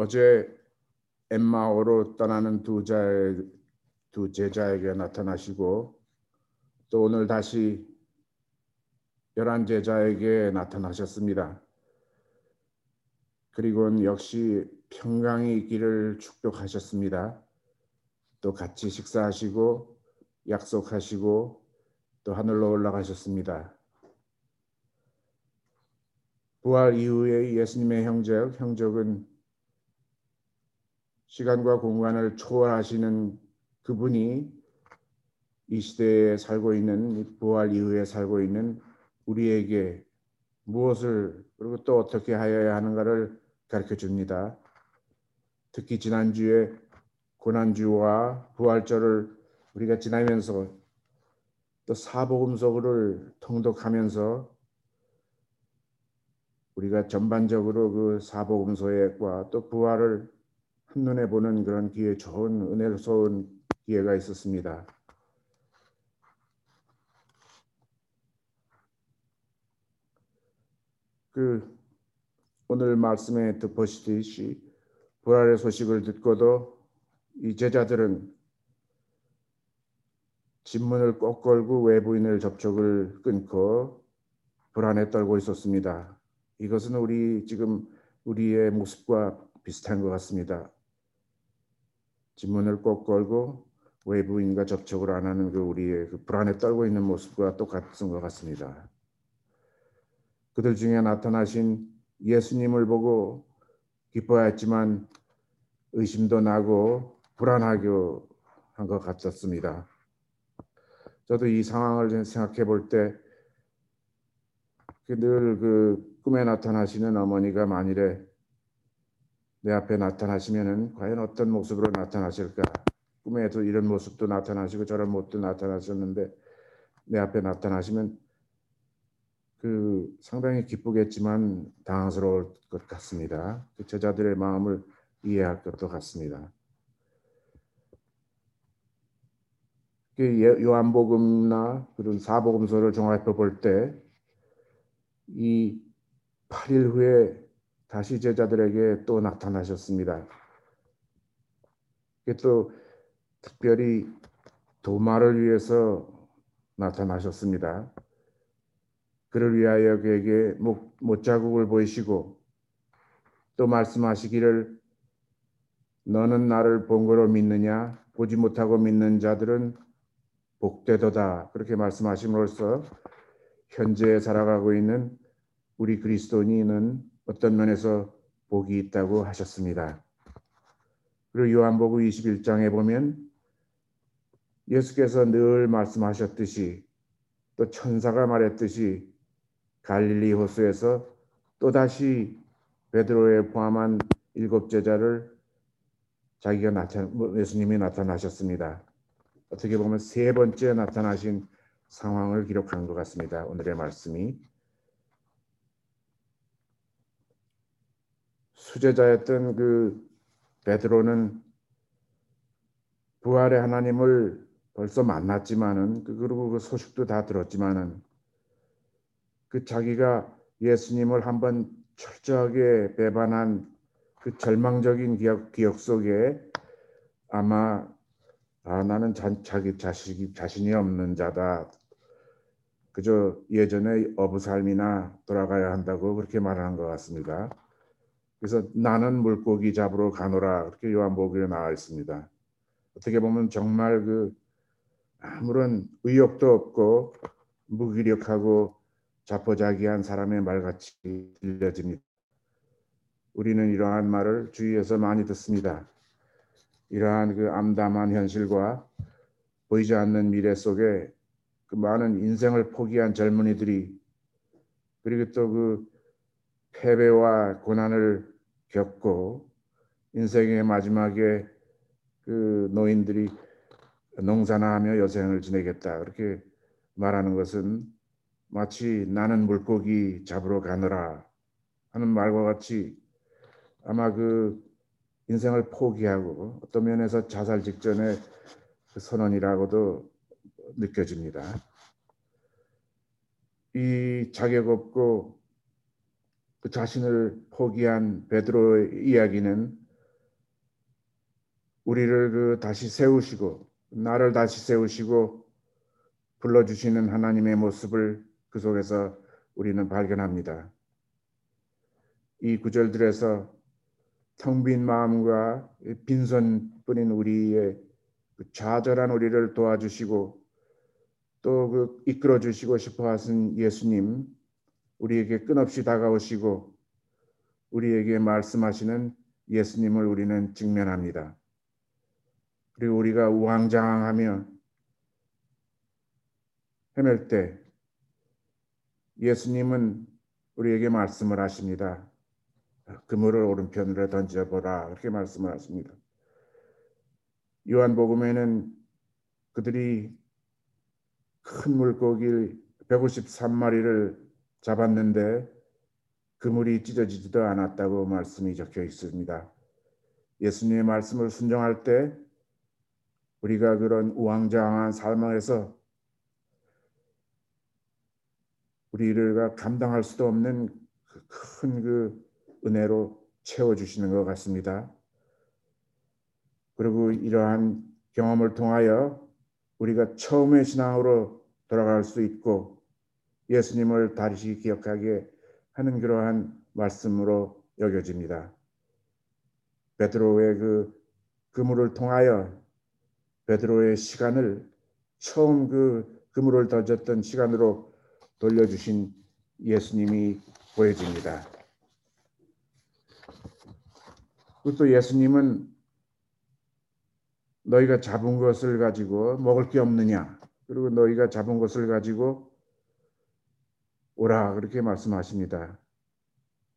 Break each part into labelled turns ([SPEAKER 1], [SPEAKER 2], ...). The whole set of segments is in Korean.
[SPEAKER 1] 어제 엠마오로 떠나는 두, 자, 두 제자에게 나타나시고 또 오늘 다시 열한 제자에게 나타나셨습니다. 그리고는 역시 평강이 있기를 축복하셨습니다. 또 같이 식사하시고 약속하시고 또 하늘로 올라가셨습니다. 부활 이후에 예수님의 형적, 형적은 시간과 공간을 초월하시는 그분이 이 시대에 살고 있는 부활 이후에 살고 있는 우리에게 무엇을 그리고 또 어떻게 하여야 하는가를 가르쳐 줍니다. 특히 지난주에 고난주와 부활절을 우리가 지나면서 또 사복음서를 통독하면서 우리가 전반적으로 그 사복음서와 또 부활을 한눈에 보는 그런 기회 좋은 은혜로운 기회가 있었습니다. 그 오늘 말씀에 듣보시듯이 부활의 소식을 듣고도 이 제자들은 집문을 꼭 걸고 외부인을 접촉을 끊고 불안에 떨고 있었습니다. 이것은 우리 지금 우리의 모습과 비슷한 것 같습니다. 집문을 꼭 걸고 외부인과 접촉을 안 하는 그 우리의 그 불안에 떨고 있는 모습과 똑같은 것 같습니다. 그들 중에 나타나신 예수님을 보고 기뻐했지만 의심도 나고 불안하게 한것 같았습니다. 저도 이 상황을 생각해 볼 때 늘그 그 꿈에 나타나시는 어머니가 만일에 내 앞에 나타나시면은 과연 어떤 모습으로 나타나실까? 꿈에도 이런 모습도 나타나시고 저런 모습도 나타나셨는데 내 앞에 나타나시면 그 상당히 기쁘겠지만 당황스러울 것 같습니다. 그 제자들의 마음을 이해할 것도 같습니다. 그 예, 요한복음나 그런 사복음서를 종합해 볼 때 이 8일 후에 다시 제자들에게 또 나타나셨습니다. 또 특별히 도마를 위해서 나타나셨습니다. 그를 위하여 그에게 못자국을 보이시고 또 말씀하시기를 너는 나를 본 거로 믿느냐 보지 못하고 믿는 자들은 복되도다 그렇게 말씀하심으로써 현재 살아가고 있는 우리 그리스도인은 어떤 면에서 복이 있다고 하셨습니다. 그리고 요한복음 21장에 보면 예수께서 늘 말씀하셨듯이 또 천사가 말했듯이 갈릴리 호수에서 또다시 베드로에 포함한 일곱 제자를 자기가 나타 예수님이 나타나셨습니다. 어떻게 보면 세 번째 나타나신 상황을 기록한 것 같습니다. 오늘의 말씀이 수제자였던 그 베드로는 부활의 하나님을 벌써 만났지만은 그 그리고 그 소식도 다 들었지만은 그 자기가 예수님을 한번 철저하게 배반한 그 절망적인 기억, 기억 속에 아마 아 나는 자, 자기 자식 자신이 없는 자다 그저 예전의 어부 삶이나 돌아가야 한다고 그렇게 말하는 것 같습니다. 그래서 나는 물고기 잡으러 가노라 그렇게 요한복음에 나와 있습니다. 어떻게 보면 정말 그 아무런 의욕도 없고 무기력하고 자포자기한 사람의 말같이 들려집니다. 우리는 이러한 말을 주위에서 많이 듣습니다. 이러한 그 암담한 현실과 보이지 않는 미래 속에 그 많은 인생을 포기한 젊은이들이 그리고 또그 패배와 고난을 겪고 인생의 마지막에 그 노인들이 농사나 하며 여생을 지내겠다 그렇게 말하는 것은 마치 나는 물고기 잡으러 가느라 하는 말과 같이 아마 그 인생을 포기하고 어떤 면에서 자살 직전의 그 선언이라고도 느껴집니다. 이 자격 없고 그 자신을 포기한 베드로의 이야기는 우리를 그 다시 세우시고 나를 다시 세우시고 불러주시는 하나님의 모습을 그 속에서 우리는 발견합니다. 이 구절들에서 텅 빈 마음과 빈손뿐인 우리의 그 좌절한 우리를 도와주시고 또 그 이끌어 주시고 싶어 하신 예수님 우리에게 끊없이 다가오시고 우리에게 말씀하시는 예수님을 우리는 직면합니다. 그리고 우리가 우왕좌왕하며 헤맬 때 예수님은 우리에게 말씀을 하십니다. 그물을 오른편으로 던져보라 그렇게 말씀을 하십니다. 요한복음에는 그들이 큰 물고기 153마리를 잡았는데 그물이 찢어지지도 않았다고 말씀이 적혀 있습니다. 예수님의 말씀을 순종할 때 우리가 그런 우왕좌왕한 삶에서 우리를 감당할 수도 없는 큰그 그 은혜로 채워 주시는 것 같습니다. 그리고 이러한 경험을 통하여 우리가 처음의 신앙으로 돌아갈 수 있고 예수님을 다시 기억하게 하는 그러한 말씀으로 여겨집니다. 베드로의 그 그물을 통하여 베드로의 시간을 처음 그 그물을 던졌던 시간으로 돌려주신 예수님이 보여집니다. 그것도 예수님은 너희가 잡은 것을 가지고 먹을 게 없느냐? 그리고 너희가 잡은 것을 가지고 오라 그렇게 말씀하십니다.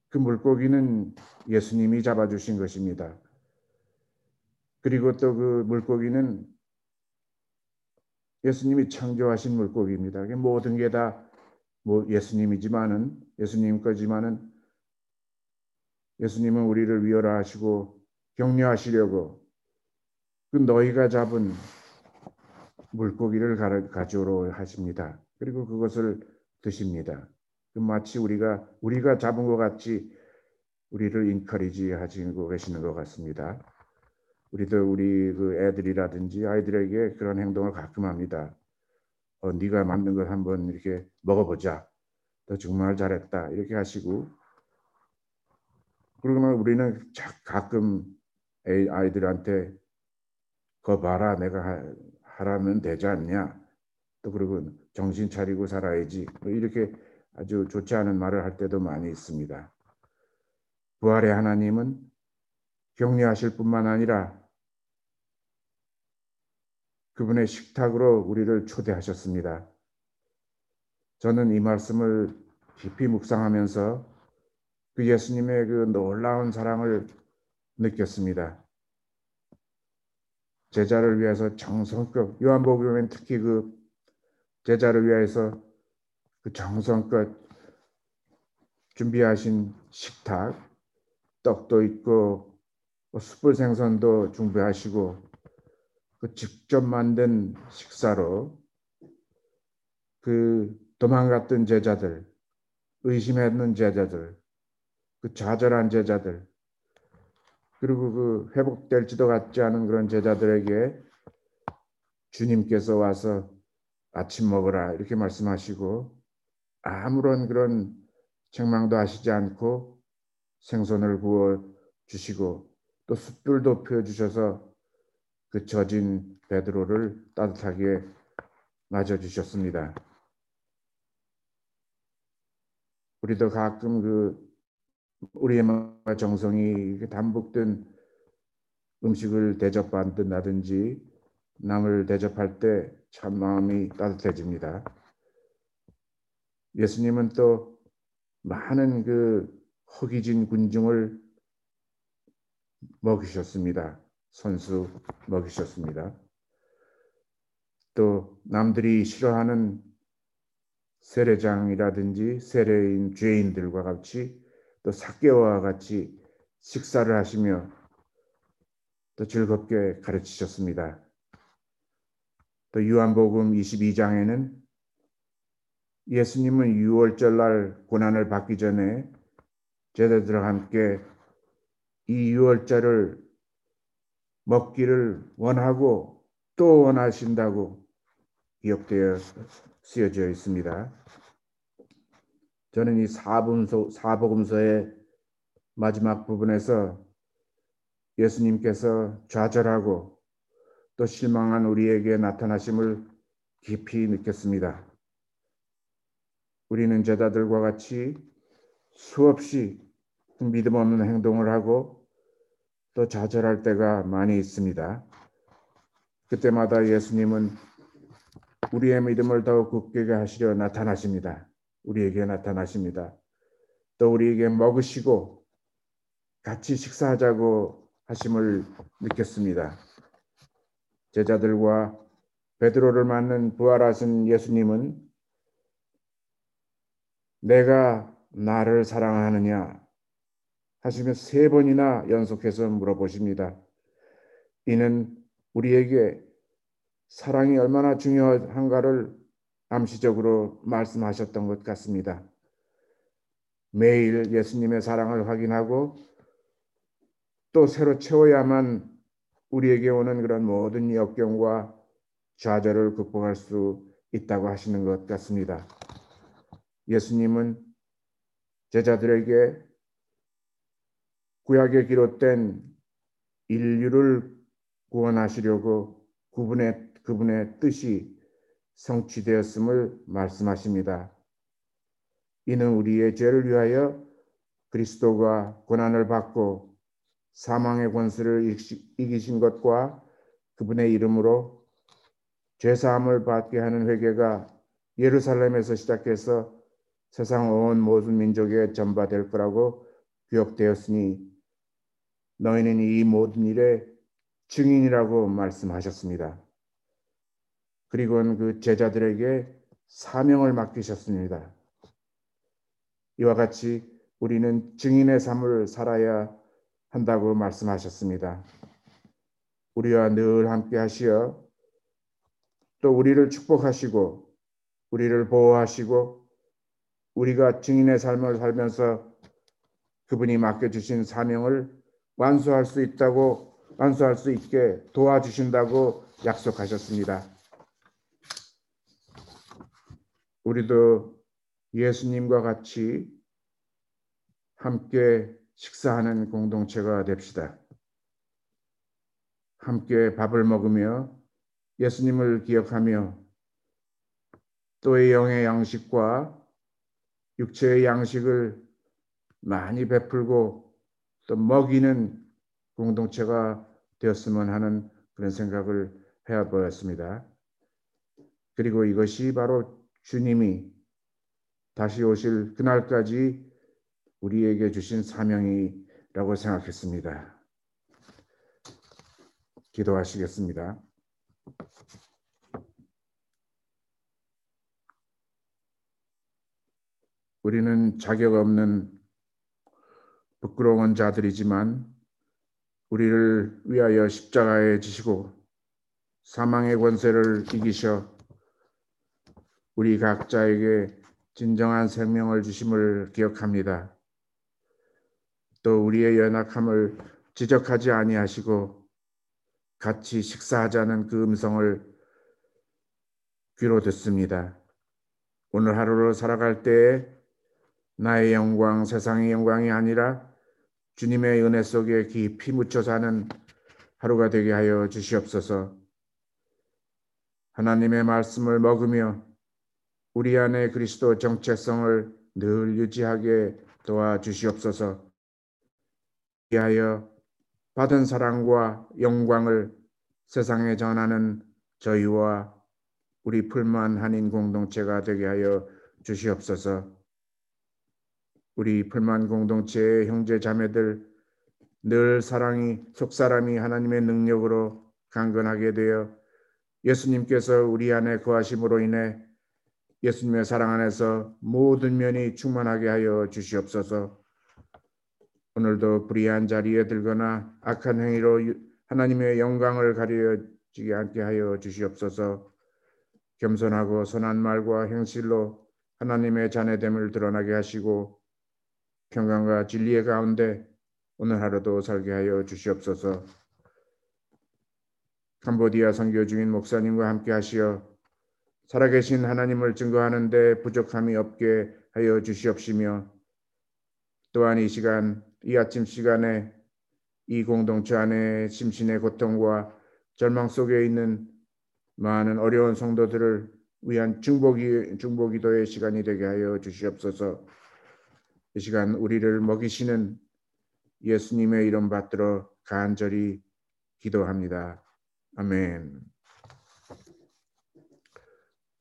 [SPEAKER 1] 그 물고기는 예수님이 잡아주신 것입니다. 그리고 또 그 물고기는 예수님이 창조하신 물고기입니다. 모든 게 다 뭐 예수님이지만은 예수님 거지만은 예수님은 우리를 위로하시고 격려하시려고 그 너희가 잡은 물고기를 가져오러 하십니다. 그리고 그것을 드십니다. 그 마치 우리가 우리가 잡은 것 같이 우리를 인커리지 하시고 계시는 것 같습니다. 우리도 우리 그 애들이라든지 아이들에게 그런 행동을 가끔 합니다. 어, 네가 만든 걸 한번 이렇게 먹어보자. 너 정말 잘했다. 이렇게 하시고 그러면 우리는 가끔 아이들한테 거 봐라 내가 하라면 되지 않냐 또 그리고 정신 차리고 살아야지 뭐 이렇게 아주 좋지 않은 말을 할 때도 많이 있습니다. 부활의 하나님은 격려하실 뿐만 아니라 그분의 식탁으로 우리를 초대하셨습니다. 저는 이 말씀을 깊이 묵상하면서 그 예수님의 그 놀라운 사랑을 느꼈습니다. 제자를 위해서 정성껏 요한복음엔 특히 그 제자를 위해서 그 정성껏 준비하신 식탁 떡도 있고 뭐 숯불 생선도 준비하시고 그 직접 만든 식사로 그 도망갔던 제자들 의심했는 제자들 그 좌절한 제자들 그리고 그 회복될지도 같지 않은 그런 제자들에게 주님께서 와서 아침 먹으라 이렇게 말씀하시고 아무런 그런 책망도 하시지 않고 생선을 구워 주시고 또 숯불도 펴 주셔서 그 젖은 베드로를 따뜻하게 맞아 주셨습니다. 우리도 가끔 그 우리의 정성이 담복된 음식을 대접받는다든지 남을 대접할 때 참 마음이 따뜻해집니다. 예수님은 또 많은 그 허기진 군중을 먹이셨습니다. 선수 먹이셨습니다. 또 남들이 싫어하는 세례장이라든지 세례인 죄인들과 같이 또 사개와 같이 식사를 하시며 또 즐겁게 가르치셨습니다. 또 유한복음 22장에는 예수님은 6월절 날 고난을 받기 전에 제자들과 함께 이 6월절을 먹기를 원하고 또 원하신다고 기억되어 쓰여져 있습니다. 저는 이 사복음서, 사복음서의 마지막 부분에서 예수님께서 좌절하고 또 실망한 우리에게 나타나심을 깊이 느꼈습니다. 우리는 제자들과 같이 수없이 믿음 없는 행동을 하고 또 좌절할 때가 많이 있습니다. 그때마다 예수님은 우리의 믿음을 더욱 굳게 하시려 나타나십니다. 우리에게 나타나십니다. 또 우리에게 먹으시고 같이 식사하자고 하심을 느꼈습니다. 제자들과 베드로를 맞는 부활하신 예수님은 내가 나를 사랑하느냐 하시며 세 번이나 연속해서 물어보십니다. 이는 우리에게 사랑이 얼마나 중요한가를 암시적으로 말씀하셨던 것 같습니다. 매일 예수님의 사랑을 확인하고 또 새로 채워야만 우리에게 오는 그런 모든 역경과 좌절을 극복할 수 있다고 하시는 것 같습니다. 예수님은 제자들에게 구약에 기록된 인류를 구원하시려고 그분의, 그분의 뜻이 성취되었음을 말씀하십니다. 이는 우리의 죄를 위하여 그리스도가 고난을 받고 사망의 권세를 이기신 것과 그분의 이름으로 죄 사함을 받게 하는 회개가 예루살렘에서 시작해서 세상 온 모든 민족에 전파될 거라고 기억되었으니 너희는 이 모든 일의 증인이라고 말씀하셨습니다. 그리고는 그 제자들에게 사명을 맡기셨습니다. 이와 같이 우리는 증인의 삶을 살아야 한다고 말씀하셨습니다. 우리와 늘 함께 하시어 또 우리를 축복하시고 우리를 보호하시고 우리가 증인의 삶을 살면서 그분이 맡겨주신 사명을 완수할 수 있다고 완수할 수 있게 도와주신다고 약속하셨습니다. 우리도 예수님과 같이 함께 식사하는 공동체가 됩시다. 함께 밥을 먹으며 예수님을 기억하며 또의 영의 양식과 육체의 양식을 많이 베풀고 또 먹이는 공동체가 되었으면 하는 그런 생각을 해보았습니다. 그리고 이것이 바로 주님이 다시 오실 그날까지 우리에게 주신 사명이라고 생각했습니다. 기도하시겠습니다. 우리는 자격 없는 부끄러운 자들이지만 우리를 위하여 십자가에 지시고 사망의 권세를 이기셔 우리 각자에게 진정한 생명을 주심을 기억합니다. 또 우리의 연약함을 지적하지 아니하시고 같이 식사하자는 그 음성을 귀로 듣습니다. 오늘 하루를 살아갈 때에 나의 영광, 세상의 영광이 아니라 주님의 은혜 속에 깊이 묻혀 사는 하루가 되게 하여 주시옵소서. 하나님의 말씀을 먹으며 우리 안에 그리스도 정체성을 늘 유지하게 도와 주시옵소서. 위하여 받은 사랑과 영광을 세상에 전하는 저희와 우리 풀만 한인 공동체가 되게 하여 주시옵소서. 우리 풀만 공동체의 형제 자매들 늘 사랑이 속사람이 하나님의 능력으로 강건하게 되어 예수님께서 우리 안에 거하심으로 인해 예수님의 사랑 안에서 모든 면이 충만하게 하여 주시옵소서. 오늘도 불의한 자리에 들거나 악한 행위로 하나님의 영광을 가려지게 않게 하여 주시옵소서. 겸손하고 선한 말과 행실로 하나님의 자녀됨을 드러나게 하시고 평강과 진리의 가운데 오늘 하루도 살게 하여 주시옵소서. 캄보디아 선교 중인 목사님과 함께 하시어 살아계신 하나님을 증거하는데 부족함이 없게 하여 주시옵시며 또한 이 시간 이 아침 시간에 이 공동체 안에 심신의 고통과 절망 속에 있는 많은 어려운 성도들을 위한 중보기 중보기도의 시간이 되게 하여 주시옵소서. 이 시간 우리를 먹이시는 예수님의 이름 받들어 간절히 기도합니다. 아멘.